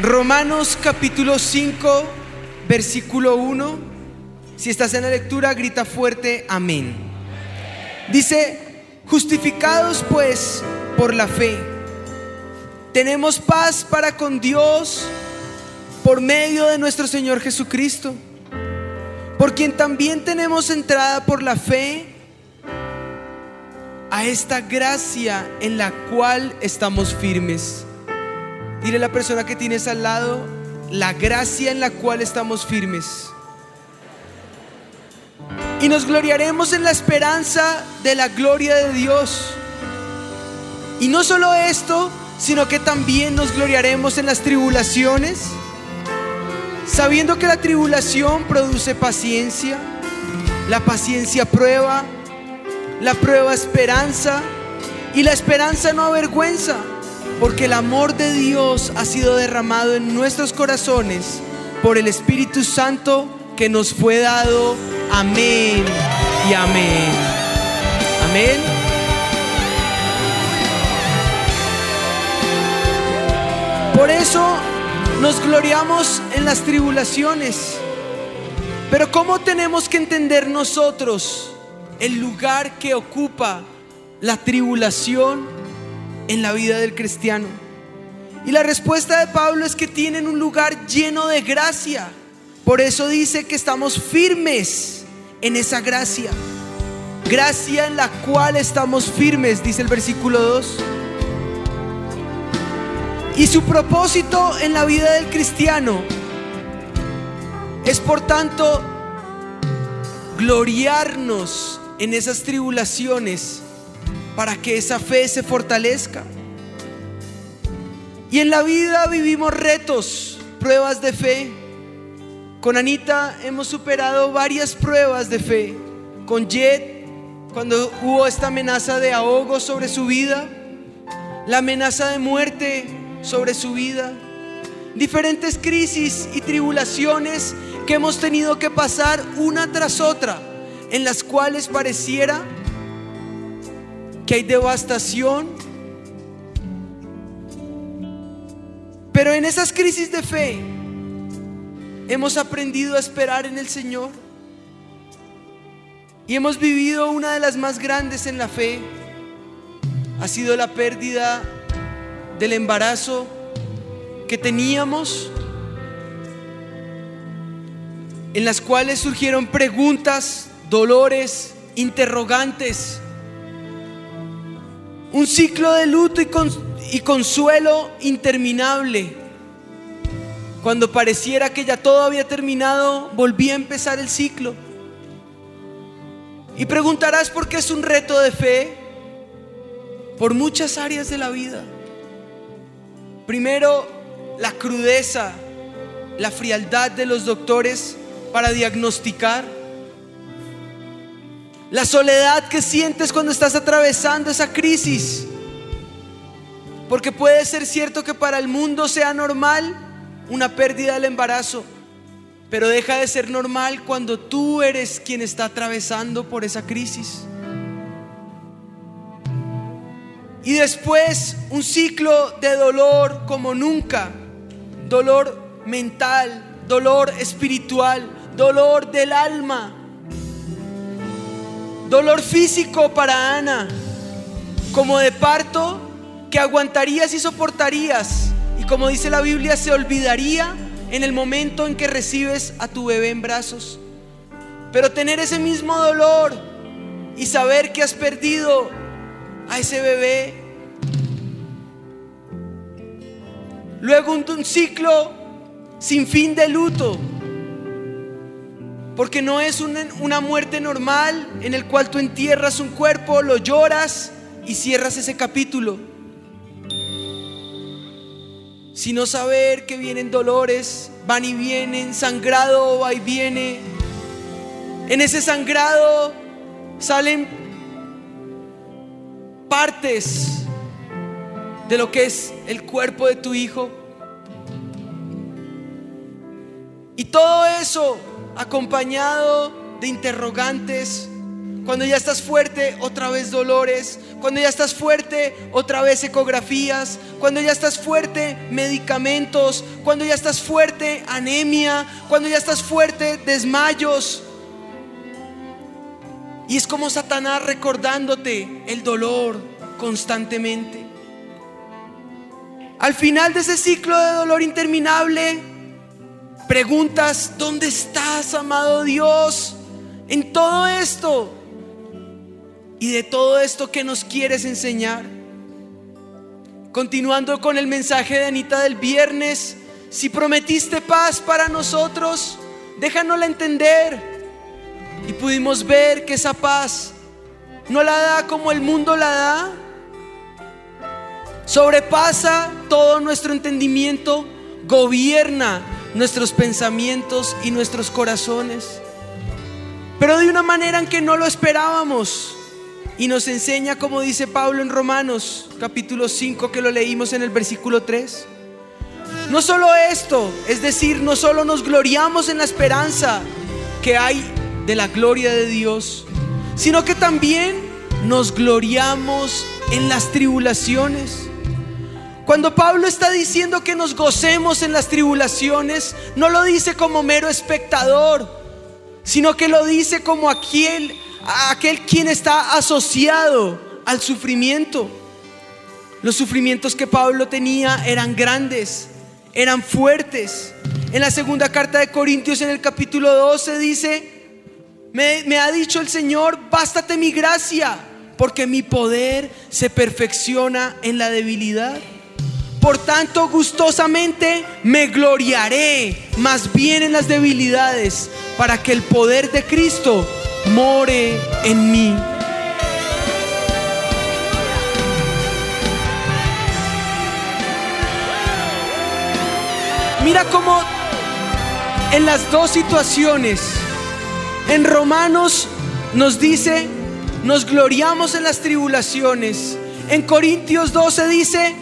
Romanos capítulo 5, versículo 1. Si estás en la lectura, grita fuerte, amén. Dice, justificados pues por la fe, tenemos paz para con Dios por medio de nuestro Señor Jesucristo, por quien también tenemos entrada por la fe a esta gracia en la cual estamos firmes. Dile a la persona que tienes al lado, la gracia en la cual estamos firmes. Y nos gloriaremos en la esperanza de la gloria de Dios. Y no solo esto, sino que también nos gloriaremos en las tribulaciones, sabiendo que la tribulación produce paciencia, la paciencia prueba, la prueba esperanza y la esperanza no avergüenza, porque el amor de Dios ha sido derramado en nuestros corazones por el Espíritu Santo que nos fue dado. Amén y amén. Amén. Por eso nos gloriamos en las tribulaciones. Pero ¿cómo tenemos que entender nosotros el lugar que ocupa la tribulación en la vida del cristiano? Y la respuesta de Pablo es que tienen un lugar lleno de gracia. Por eso dice que estamos firmes en esa gracia. Gracia en la cual estamos firmes, dice el versículo 2. Y su propósito en la vida del cristiano es por tanto gloriarnos en esas tribulaciones para que esa fe se fortalezca. Y en la vida vivimos retos, pruebas de fe. Con Anita hemos superado varias pruebas de fe. Con Jet, cuando hubo esta amenaza de ahogo sobre su vida, la amenaza de muerte sobre su vida, diferentes crisis y tribulaciones que hemos tenido que pasar una tras otra, en las cuales pareciera que hay devastación. Pero en esas crisis de fe hemos aprendido a esperar en el Señor y hemos vivido una de las más grandes en la fe. Ha sido la pérdida del embarazo que teníamos, en las cuales surgieron preguntas, dolores, interrogantes, un ciclo de luto y, consuelo interminable. Cuando pareciera que ya todo había terminado, volví a empezar el ciclo. Y preguntarás por qué es un reto de fe por muchas áreas de la vida. Primero, la crudeza, la frialdad de los doctores para diagnosticar. La soledad que sientes cuando estás atravesando esa crisis. Porque puede ser cierto que para el mundo sea normal una pérdida del embarazo, pero deja de ser normal cuando tú eres quien está atravesando por esa crisis. Y después un ciclo de dolor como nunca. Dolor mental, dolor espiritual, dolor del alma. Dolor físico para Ana, como de parto que aguantarías y soportarías. Y como dice la Biblia, se olvidaría en el momento en que recibes a tu bebé en brazos. Pero tener ese mismo dolor y saber que has perdido a ese bebé. Luego un, ciclo sin fin de luto. Porque no es una, muerte normal en el cual tú entierras un cuerpo, lo lloras y cierras ese capítulo. Sino saber que vienen dolores, van y vienen, sangrado va y viene. En ese sangrado salen partes de lo que es el cuerpo de tu hijo. Y todo eso acompañado de interrogantes Cuando ya estás fuerte, otra vez dolores. Cuando ya estás fuerte, otra vez ecografías. Cuando ya estás fuerte, medicamentos. Cuando ya estás fuerte, anemia. Cuando ya estás fuerte, desmayos. Y es como Satanás recordándote el dolor constantemente. Al final de ese ciclo de dolor interminable, preguntas, ¿dónde estás, amado Dios? En todo esto. Y de todo esto que nos quieres enseñar. Continuando con el mensaje de Anita del viernes, si prometiste paz para nosotros, déjanosla entender. Y pudimos ver que esa paz no la da como el mundo la da, sobrepasa todo nuestro entendimiento, gobierna nuestros pensamientos y nuestros corazones, pero de una manera en que no lo esperábamos. Y nos enseña, como dice Pablo en Romanos capítulo 5, que lo leímos en el versículo 3. No solo esto, es decir, no solo nos gloriamos en la esperanza que hay de la gloria de Dios, sino que también nos gloriamos en las tribulaciones. Cuando Pablo está diciendo que nos gocemos en las tribulaciones, no lo dice como mero espectador, sino que lo dice como aquel, aquel quien está asociado al sufrimiento. Los sufrimientos que Pablo tenía eran grandes, eran fuertes. En la segunda carta de Corintios, en el capítulo 12, dice, me, me ha dicho el Señor, bástate mi gracia, porque mi poder se perfecciona en la debilidad. Por tanto, gustosamente me gloriaré más bien en las debilidades, para que el poder de Cristo more en mí. Mira cómo en las dos situaciones, en Romanos nos dice, nos gloriamos en las tribulaciones. En Corintios 12 dice,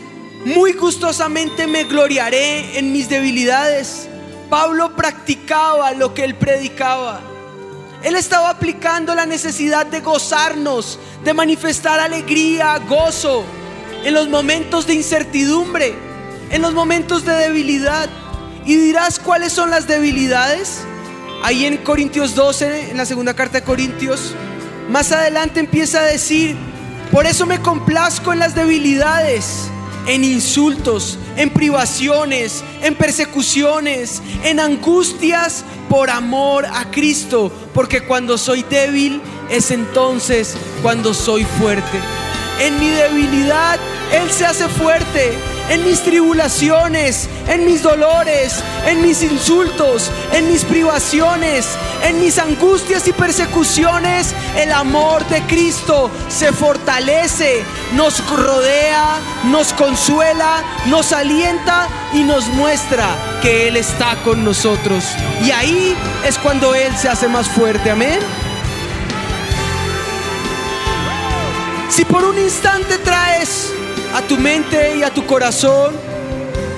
muy gustosamente me gloriaré en mis debilidades. Pablo practicaba lo que él predicaba. Él estaba aplicando la necesidad de gozarnos, de manifestar alegría, gozo, en los momentos de incertidumbre, en los momentos de debilidad. Y dirás cuáles son las debilidades. Ahí en Corintios 12, en la segunda carta de Corintios, más adelante empieza a decir, por eso me complazco en las debilidades en insultos, en privaciones, en persecuciones, en angustias por amor a Cristo, porque cuando soy débil es entonces cuando soy fuerte. En mi debilidad Él se hace fuerte en mis tribulaciones, en mis dolores, en mis insultos, en mis privaciones, en mis angustias y persecuciones, el amor de Cristo se fortalece, nos rodea, nos consuela, nos alienta y nos muestra que Él está con nosotros. Y ahí es cuando Él se hace más fuerte, amén. Si por un instante traes a tu mente y a tu corazón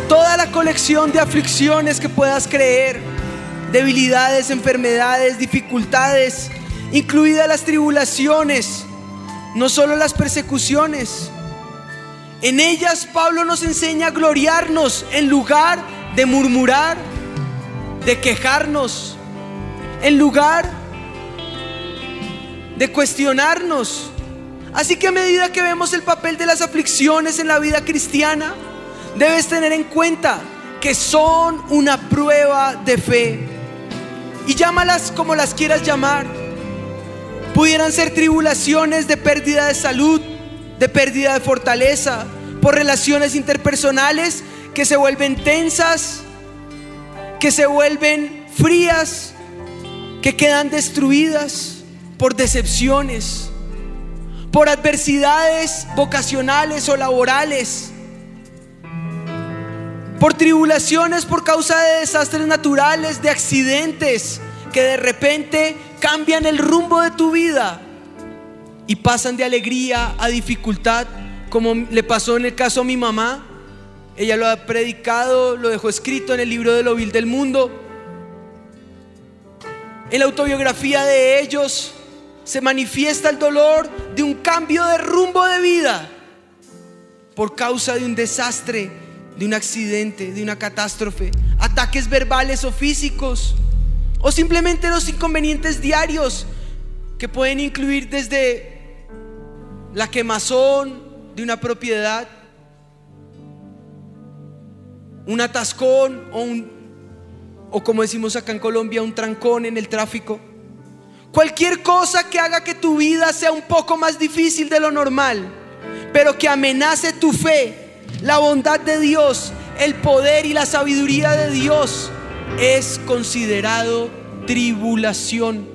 toda la colección de aflicciones que puedas creer, debilidades, enfermedades, dificultades, incluidas las tribulaciones, no solo las persecuciones. En ellas Pablo nos enseña a gloriarnos en lugar de murmurar, de quejarnos, en lugar de cuestionarnos Así que a medida que vemos el papel de las aflicciones en la vida cristiana, debes tener en cuenta que son una prueba de fe. Y llámalas como las quieras llamar. Pudieran ser tribulaciones de pérdida de salud, de pérdida de fortaleza, por relaciones interpersonales que se vuelven tensas, que se vuelven frías, que quedan destruidas por decepciones por adversidades vocacionales o laborales, por tribulaciones por causa de desastres naturales, de accidentes que de repente cambian el rumbo de tu vida y pasan de alegría a dificultad, como le pasó en el caso a mi mamá. Ella lo ha predicado, lo dejó escrito en el libro de lo vil del mundo. En la autobiografía de ellos se manifiesta el dolor de un cambio de rumbo de vida por causa de un desastre, de un accidente, de una catástrofe, ataques verbales o físicos, o simplemente los inconvenientes diarios que pueden incluir desde la quemazón de una propiedad, un atascón o un o como decimos acá en Colombia, un trancón en el tráfico. Cualquier cosa que haga que tu vida sea un poco más difícil de lo normal, pero que amenace tu fe, la bondad de Dios, el poder y la sabiduría de Dios, es considerado tribulación.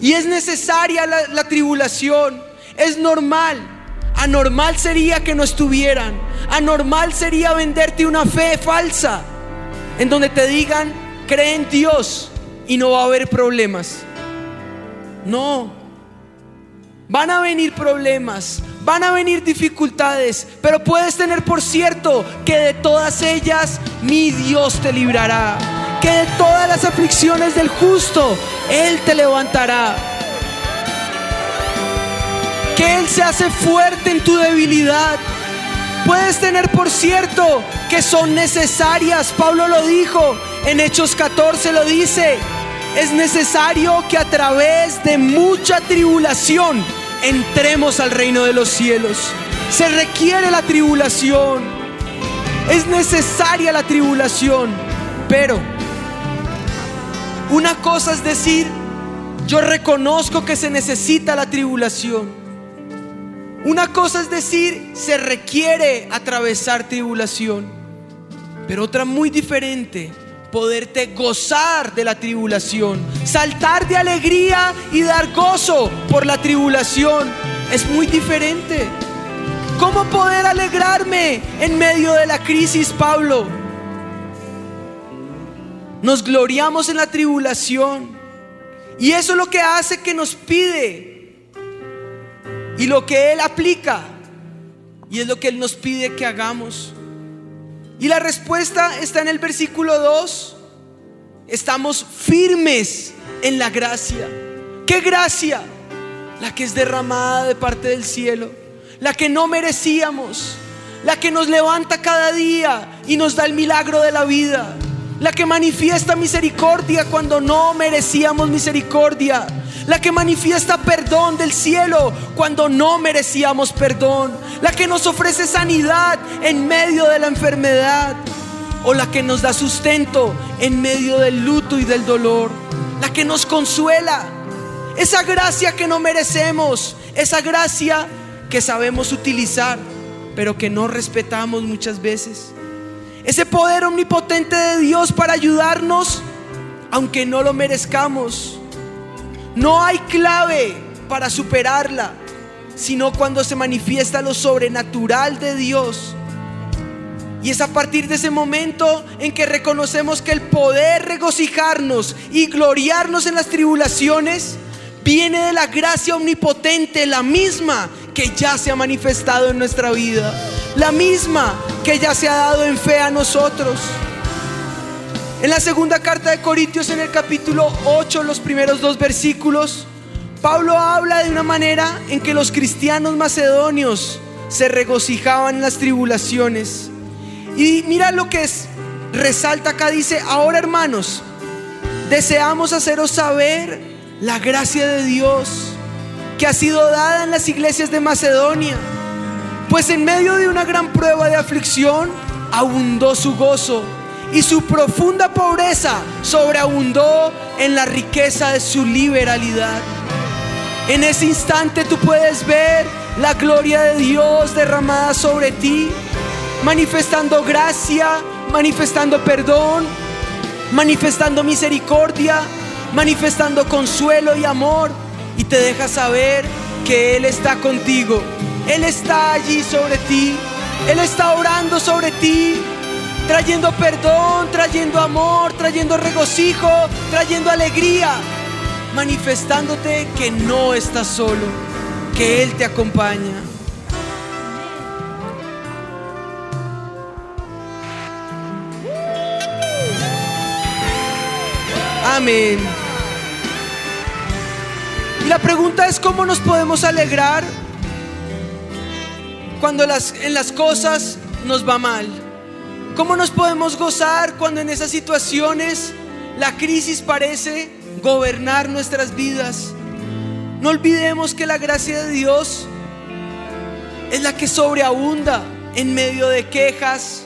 Y es necesaria la, la tribulación, es normal. Anormal sería que no estuvieran. Anormal sería venderte una fe falsa en donde te digan, cree en Dios y no va a haber problemas. No. Van a venir problemas, van a venir dificultades, pero puedes tener por cierto que de todas ellas mi Dios te librará. Que de todas las aflicciones del justo, Él te levantará. Que Él se hace fuerte en tu debilidad Puedes tener por cierto que son necesarias. Pablo lo dijo, en Hechos 14 lo dice. Es necesario que a través de mucha tribulación entremos al reino de los cielos. Se requiere la tribulación. Es necesaria la tribulación. Pero una cosa es decir, yo reconozco que se necesita la tribulación. Una cosa es decir, se requiere atravesar tribulación, pero otra muy diferente, poderte gozar de la tribulación, saltar de alegría y dar gozo por la tribulación, es muy diferente. ¿Cómo poder alegrarme en medio de la crisis, Pablo? Nos gloriamos en la tribulación y eso es lo que hace que nos pide y lo que Él aplica. Y es lo que Él nos pide que hagamos. Y la respuesta está en el versículo 2. Estamos firmes en la gracia. ¿Qué gracia? La que es derramada de parte del cielo. La que no merecíamos. La que nos levanta cada día y nos da el milagro de la vida. La que manifiesta misericordia cuando no merecíamos misericordia. La que manifiesta perdón del cielo cuando no merecíamos perdón, la que nos ofrece sanidad en medio de la enfermedad, o la que nos da sustento en medio del luto y del dolor, la que nos consuela, esa gracia que no merecemos, esa gracia que sabemos utilizar, pero que no respetamos muchas veces. Ese poder omnipotente de Dios para ayudarnos, aunque no lo merezcamos no hay clave para superarla, sino cuando se manifiesta lo sobrenatural de Dios. Y es a partir de ese momento en que reconocemos que el poder regocijarnos y gloriarnos en las tribulaciones viene de la gracia omnipotente, la misma que ya se ha manifestado en nuestra vida, la misma que ya se ha dado en fe a nosotros. En la segunda carta de Corintios, en el capítulo 8, los primeros dos versículos, Pablo habla de una manera en que los cristianos macedonios se regocijaban en las tribulaciones. Y mira lo que es, resalta acá, dice, ahora hermanos, deseamos haceros saber la gracia de Dios que ha sido dada en las iglesias de Macedonia. Pues en medio de una gran prueba de aflicción, abundó su gozo y su profunda pobreza sobreabundó en la riqueza de su liberalidad. En ese instante tú puedes ver la gloria de Dios derramada sobre ti, manifestando gracia, manifestando perdón, manifestando misericordia, manifestando consuelo y amor. Y te deja saber que Él está contigo. Él está allí sobre ti. Él está orando sobre ti trayendo perdón, trayendo amor, trayendo regocijo, trayendo alegría, manifestándote que no estás solo, que Él te acompaña. Amén. Y la pregunta es cómo nos podemos alegrar cuando las, en las cosas nos va mal. ¿Cómo nos podemos gozar cuando en esas situaciones la crisis parece gobernar nuestras vidas? No olvidemos que la gracia de Dios es la que sobreabunda en medio de quejas,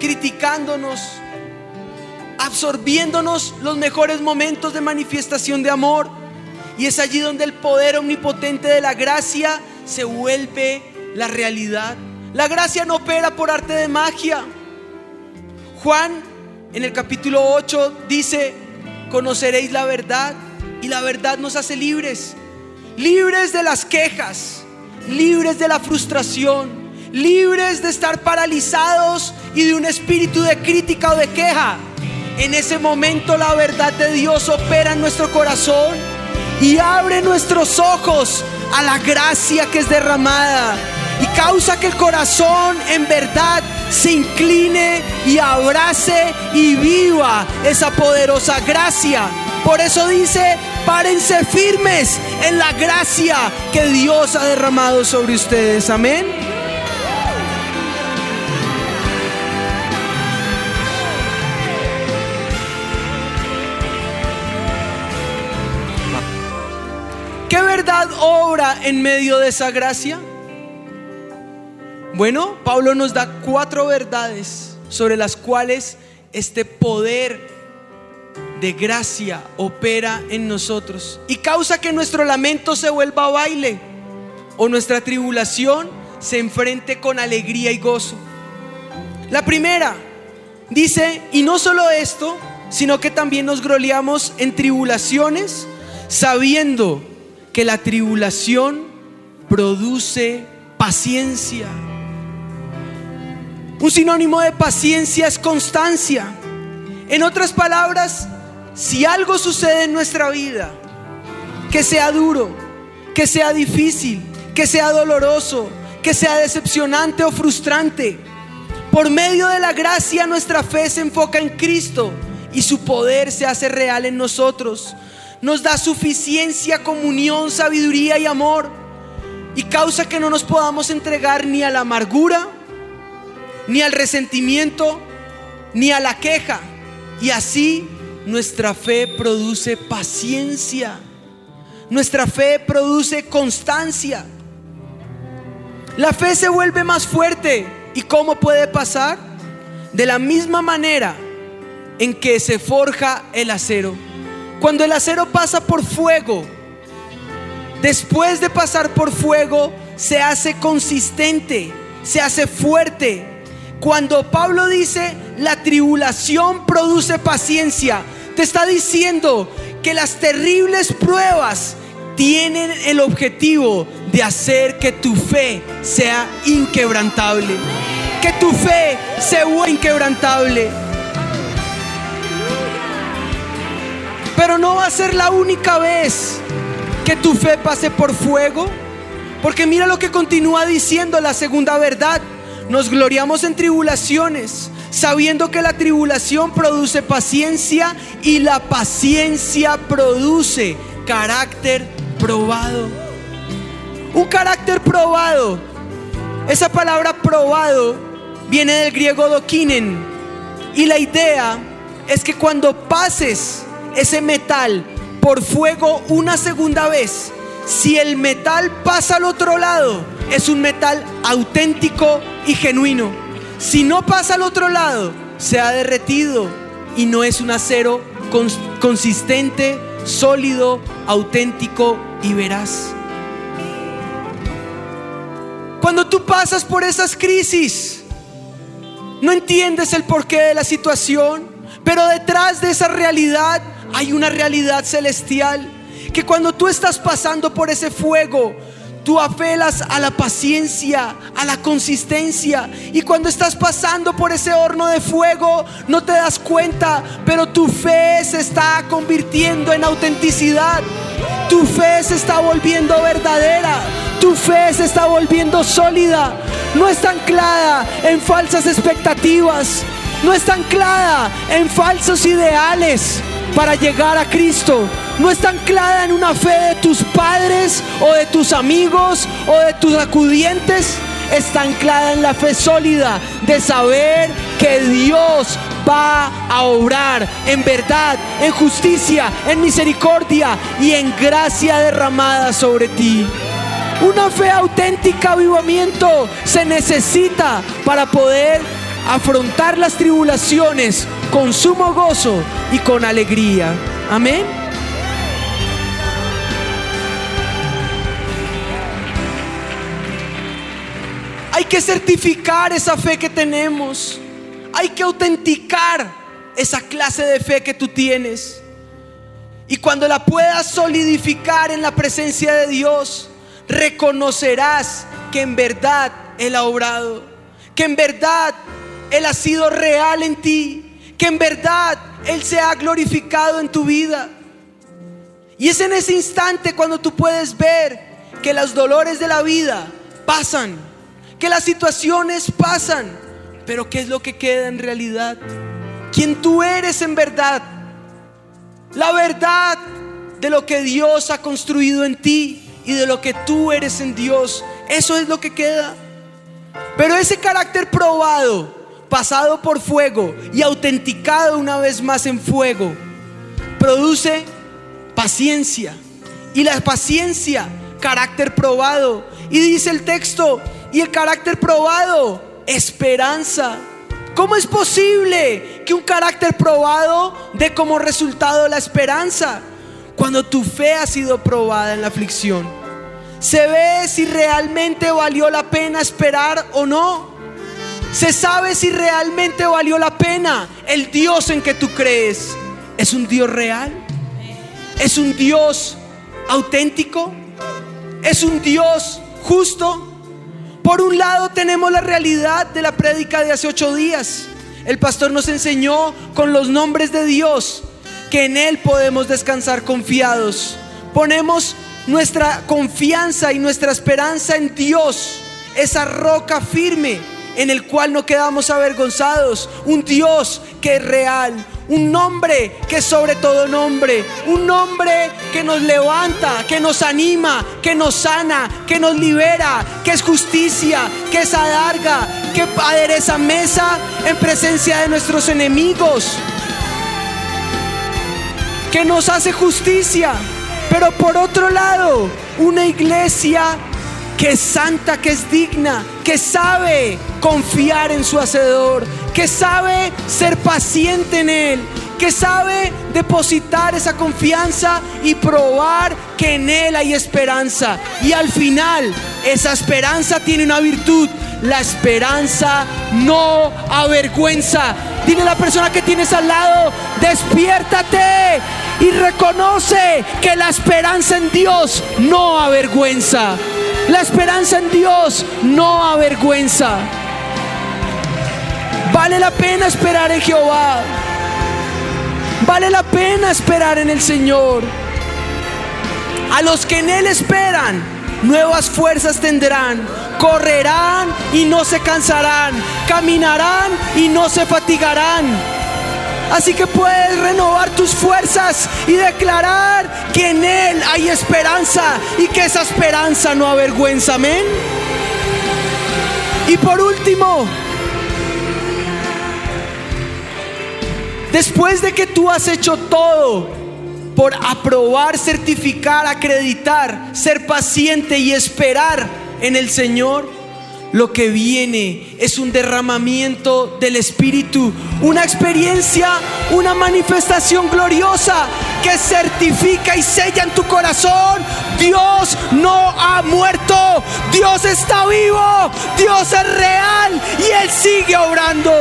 criticándonos, absorbiéndonos los mejores momentos de manifestación de amor. Y es allí donde el poder omnipotente de la gracia se vuelve la realidad. La gracia no opera por arte de magia. Juan en el capítulo 8 dice, conoceréis la verdad y la verdad nos hace libres. Libres de las quejas, libres de la frustración, libres de estar paralizados y de un espíritu de crítica o de queja. En ese momento la verdad de Dios opera en nuestro corazón y abre nuestros ojos a la gracia que es derramada y causa que el corazón en verdad se incline y abrace y viva esa poderosa gracia. Por eso dice, párense firmes en la gracia que Dios ha derramado sobre ustedes. Amén. Obra en medio de esa gracia? Bueno, Pablo nos da cuatro verdades sobre las cuales este poder de gracia opera en nosotros y causa que nuestro lamento se vuelva baile o nuestra tribulación se enfrente con alegría y gozo. La primera dice, y no solo esto, sino que también nos groleamos en tribulaciones, sabiendo que la tribulación produce paciencia. Un sinónimo de paciencia es constancia. En otras palabras, si algo sucede en nuestra vida, que sea duro, que sea difícil, que sea doloroso, que sea decepcionante o frustrante, por medio de la gracia nuestra fe se enfoca en Cristo y su poder se hace real en nosotros nos da suficiencia, comunión, sabiduría y amor. Y causa que no nos podamos entregar ni a la amargura, ni al resentimiento, ni a la queja. Y así nuestra fe produce paciencia. Nuestra fe produce constancia. La fe se vuelve más fuerte. ¿Y cómo puede pasar? De la misma manera en que se forja el acero. Cuando el acero pasa por fuego, después de pasar por fuego, se hace consistente, se hace fuerte. Cuando Pablo dice, la tribulación produce paciencia, te está diciendo que las terribles pruebas tienen el objetivo de hacer que tu fe sea inquebrantable. Que tu fe sea inquebrantable. Pero no va a ser la única vez que tu fe pase por fuego. Porque mira lo que continúa diciendo la segunda verdad. Nos gloriamos en tribulaciones, sabiendo que la tribulación produce paciencia y la paciencia produce carácter probado. Un carácter probado. Esa palabra probado viene del griego dokinen. Y la idea es que cuando pases ese metal por fuego una segunda vez, si el metal pasa al otro lado, es un metal auténtico y genuino. Si no pasa al otro lado, se ha derretido y no es un acero consistente, sólido, auténtico y veraz. Cuando tú pasas por esas crisis, no entiendes el porqué de la situación, pero detrás de esa realidad hay una realidad celestial que cuando tú estás pasando por ese fuego, tú apelas a la paciencia, a la consistencia. Y cuando estás pasando por ese horno de fuego, no te das cuenta, pero tu fe se está convirtiendo en autenticidad. Tu fe se está volviendo verdadera. Tu fe se está volviendo sólida. No está anclada en falsas expectativas. No está anclada en falsos ideales para llegar a Cristo. no está anclada en una fe de tus padres o de tus amigos o de tus acudientes. Está anclada en la fe sólida de saber que Dios va a obrar en verdad, en justicia, en misericordia y en gracia derramada sobre ti. Una fe auténtica, avivamiento, se necesita para poder afrontar las tribulaciones con sumo gozo y con alegría. Amén. Hay que certificar esa fe que tenemos. Hay que autenticar esa clase de fe que tú tienes. Y cuando la puedas solidificar en la presencia de Dios, reconocerás que en verdad Él ha obrado, que en verdad Él ha sido real en ti, que en verdad Él se ha glorificado en tu vida. Y es en ese instante cuando tú puedes ver que los dolores de la vida pasan, que las situaciones pasan, pero ¿qué es lo que queda en realidad? ¿Quién tú eres en verdad? La verdad de lo que Dios ha construido en ti y de lo que tú eres en Dios. Eso es lo que queda. Pero ese carácter probado, pasado por fuego y autenticado una vez más en fuego, produce paciencia. Y la paciencia, carácter probado. Y dice el texto, y el carácter probado, esperanza. ¿Cómo es posible que un carácter probado dé como resultado la esperanza? Cuando tu fe ha sido probada en la aflicción, se ve si realmente valió la pena esperar o no. Se sabe si realmente valió la pena. El Dios en que tú crees es un Dios real. Es un Dios auténtico. Es un Dios justo. Por un lado tenemos la realidad de la prédica de hace ocho días. El pastor nos enseñó con los nombres de Dios que en Él podemos descansar confiados. Ponemos nuestra confianza y nuestra esperanza en Dios, esa roca firme en el cual no quedamos avergonzados, un Dios que es real, un nombre que es sobre todo nombre, un nombre que nos levanta, que nos anima, que nos sana, que nos libera, que es justicia, que es alarga, que adereza mesa en presencia de nuestros enemigos que nos hace justicia. Pero por otro lado, una iglesia que es santa, que es digna, que sabe confiar en su hacedor, que sabe ser paciente en él, que sabe depositar esa confianza y probar que en él hay esperanza. Y al final, esa esperanza tiene una virtud. La esperanza no avergüenza. Dile a la persona que tienes al lado, despiértate y reconoce que la esperanza en Dios no avergüenza. La esperanza en Dios no avergüenza. Vale la pena esperar en Jehová. Vale la pena esperar en el Señor. A los que en Él esperan, nuevas fuerzas tendrán. Correrán y no se cansarán. Caminarán y no se fatigarán. Así que puedes renovar tus fuerzas y declarar que en Él hay esperanza y que esa esperanza no avergüenza. Amén. Y por último, después de que tú has hecho todo por aprobar, certificar, acreditar, ser paciente y esperar en el Señor, lo que viene es un derramamiento del Espíritu, una experiencia, una manifestación gloriosa que certifica y sella en tu corazón. Dios no ha muerto, Dios está vivo, Dios es real y Él sigue obrando.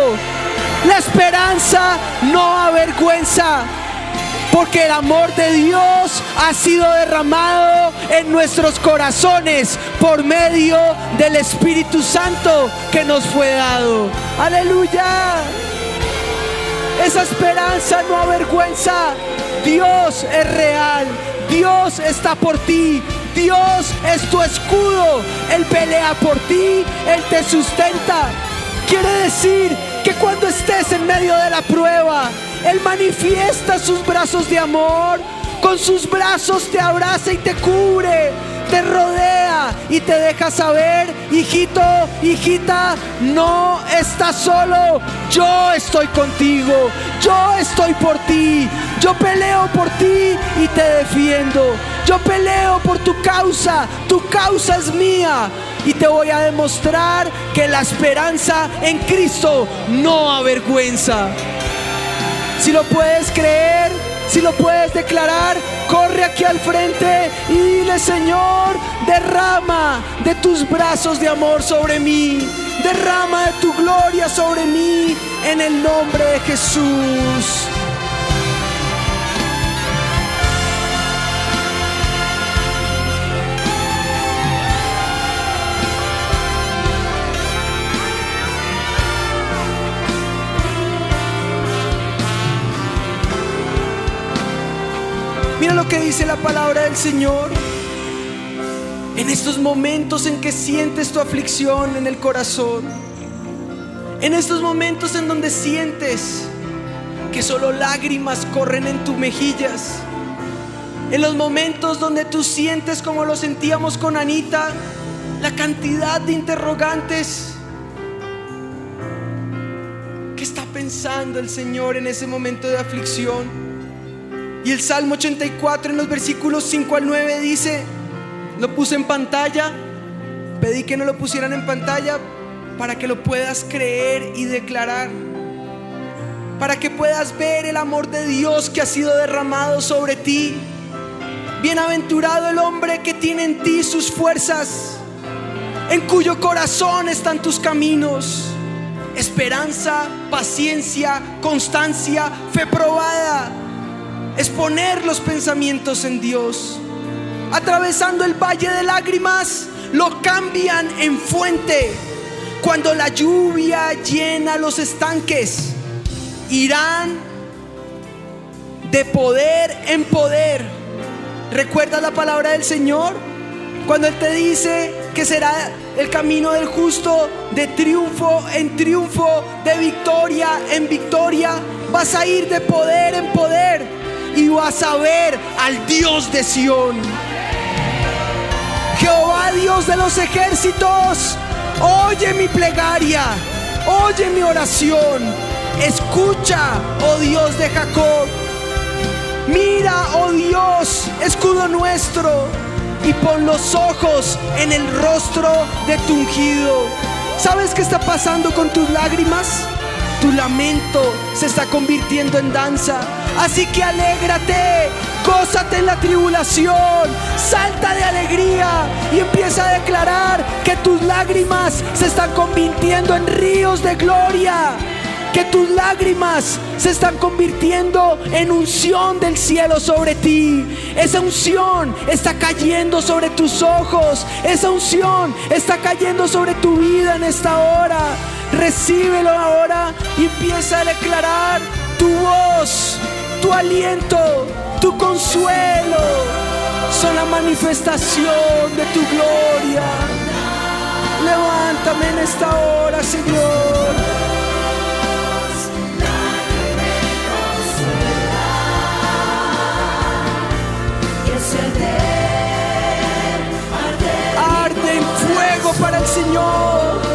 La esperanza no avergüenza porque el amor de Dios ha sido derramado en nuestros corazones por medio del Espíritu Santo que nos fue dado. Aleluya. Esa esperanza no avergüenza. Dios es real. Dios está por ti. Dios es tu escudo. Él pelea por ti. Él te sustenta. Quiere decir que cuando estés en medio de la prueba, Él manifiesta sus brazos de amor. Con sus brazos te abraza y te cubre, te rodea y te deja saber, hijito, hijita, no estás solo, yo estoy contigo, yo estoy por ti, yo peleo por ti y te defiendo, yo peleo por tu causa, tu causa es mía. Y te voy a demostrar que la esperanza en Cristo no avergüenza. Si lo puedes creer, si lo puedes declarar, corre aquí al frente y dile, Señor, derrama de tus brazos de amor sobre mí. Derrama de tu gloria sobre mí en el nombre de Jesús. Mira lo que dice la palabra del Señor. En estos momentos en que sientes tu aflicción en el corazón. En estos momentos en donde sientes que solo lágrimas corren en tus mejillas. En los momentos donde tú sientes como lo sentíamos con Anita, la cantidad de interrogantes. ¿Qué está pensando el Señor en ese momento de aflicción? Y el Salmo 84 en los versículos 5 al 9 dice, lo puse en pantalla, pedí que no lo pusieran en pantalla para que lo puedas creer y declarar, para que puedas ver el amor de Dios que ha sido derramado sobre ti. Bienaventurado el hombre que tiene en ti sus fuerzas, en cuyo corazón están tus caminos. Esperanza, paciencia, constancia, fe probada es poner los pensamientos en Dios. Atravesando el valle de lágrimas, lo cambian en fuente. Cuando la lluvia llena los estanques, irán de poder en poder. ¿Recuerda la palabra del Señor? Cuando Él te dice que será el camino del justo de triunfo en triunfo, de victoria en victoria, vas a ir de poder en poder y vas a ver al Dios de Sión. Jehová Dios de los ejércitos, oye mi plegaria, oye mi oración, escucha, oh Dios de Jacob. Mira, oh Dios, escudo nuestro, y pon los ojos en el rostro de tu ungido. ¿Sabes qué está pasando con tus lágrimas? Tu lamento se está convirtiendo en danza. Así que alégrate, gózate en la tribulación, salta de alegría y empieza a declarar que tus lágrimas se están convirtiendo en ríos de gloria. Que tus lágrimas se están convirtiendo en unción del cielo sobre ti. Esa unción está cayendo sobre tus ojos. Esa unción está cayendo sobre tu vida en esta hora. Recíbelo ahora y empieza a declarar tu voz, tu aliento, tu consuelo. Son la manifestación de tu gloria. Levántame en esta hora, Señor. Arde en fuego para el Señor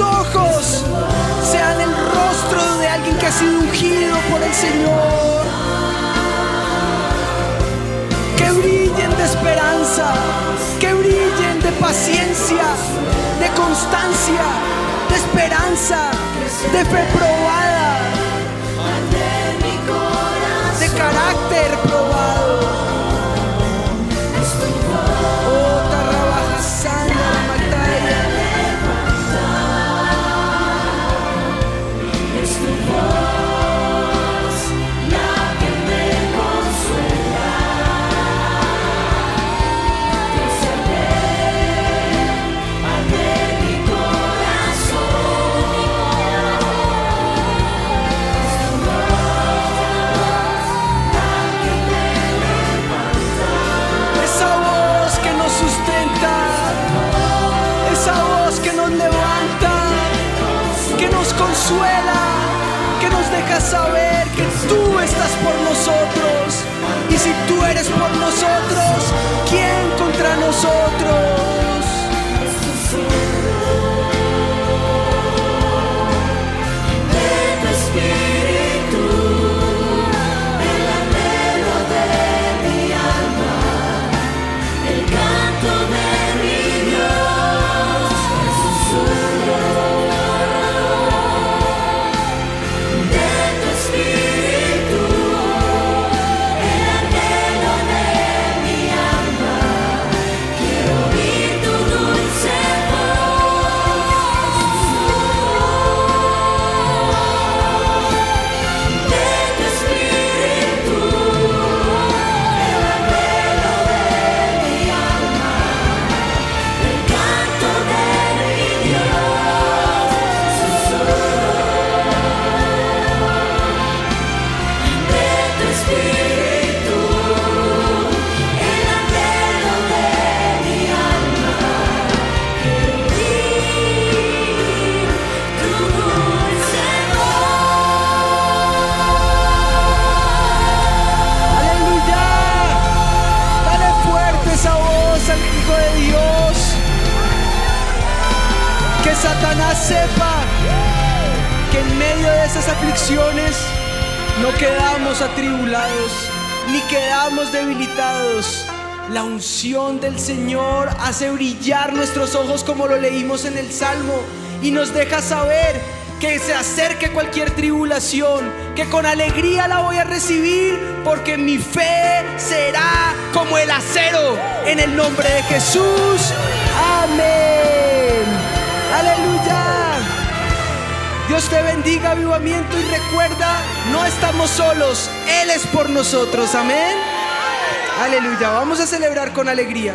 ojos sean el rostro de alguien que ha sido ungido por el Señor. Que brillen de esperanza, que brillen de paciencia, de constancia, de esperanza, de fe probada, esas aflicciones no quedamos atribulados ni quedamos debilitados. La unción del Señor hace brillar nuestros ojos como lo leímos en el Salmo y nos deja saber que se acerque cualquier tribulación, que con alegría la voy a recibir porque mi fe será como el acero en el nombre de Jesús. Amén. Aleluya. Dios te bendiga, avivamiento, y recuerda, no estamos solos, Él es por nosotros, amén. Aleluya, vamos a celebrar con alegría.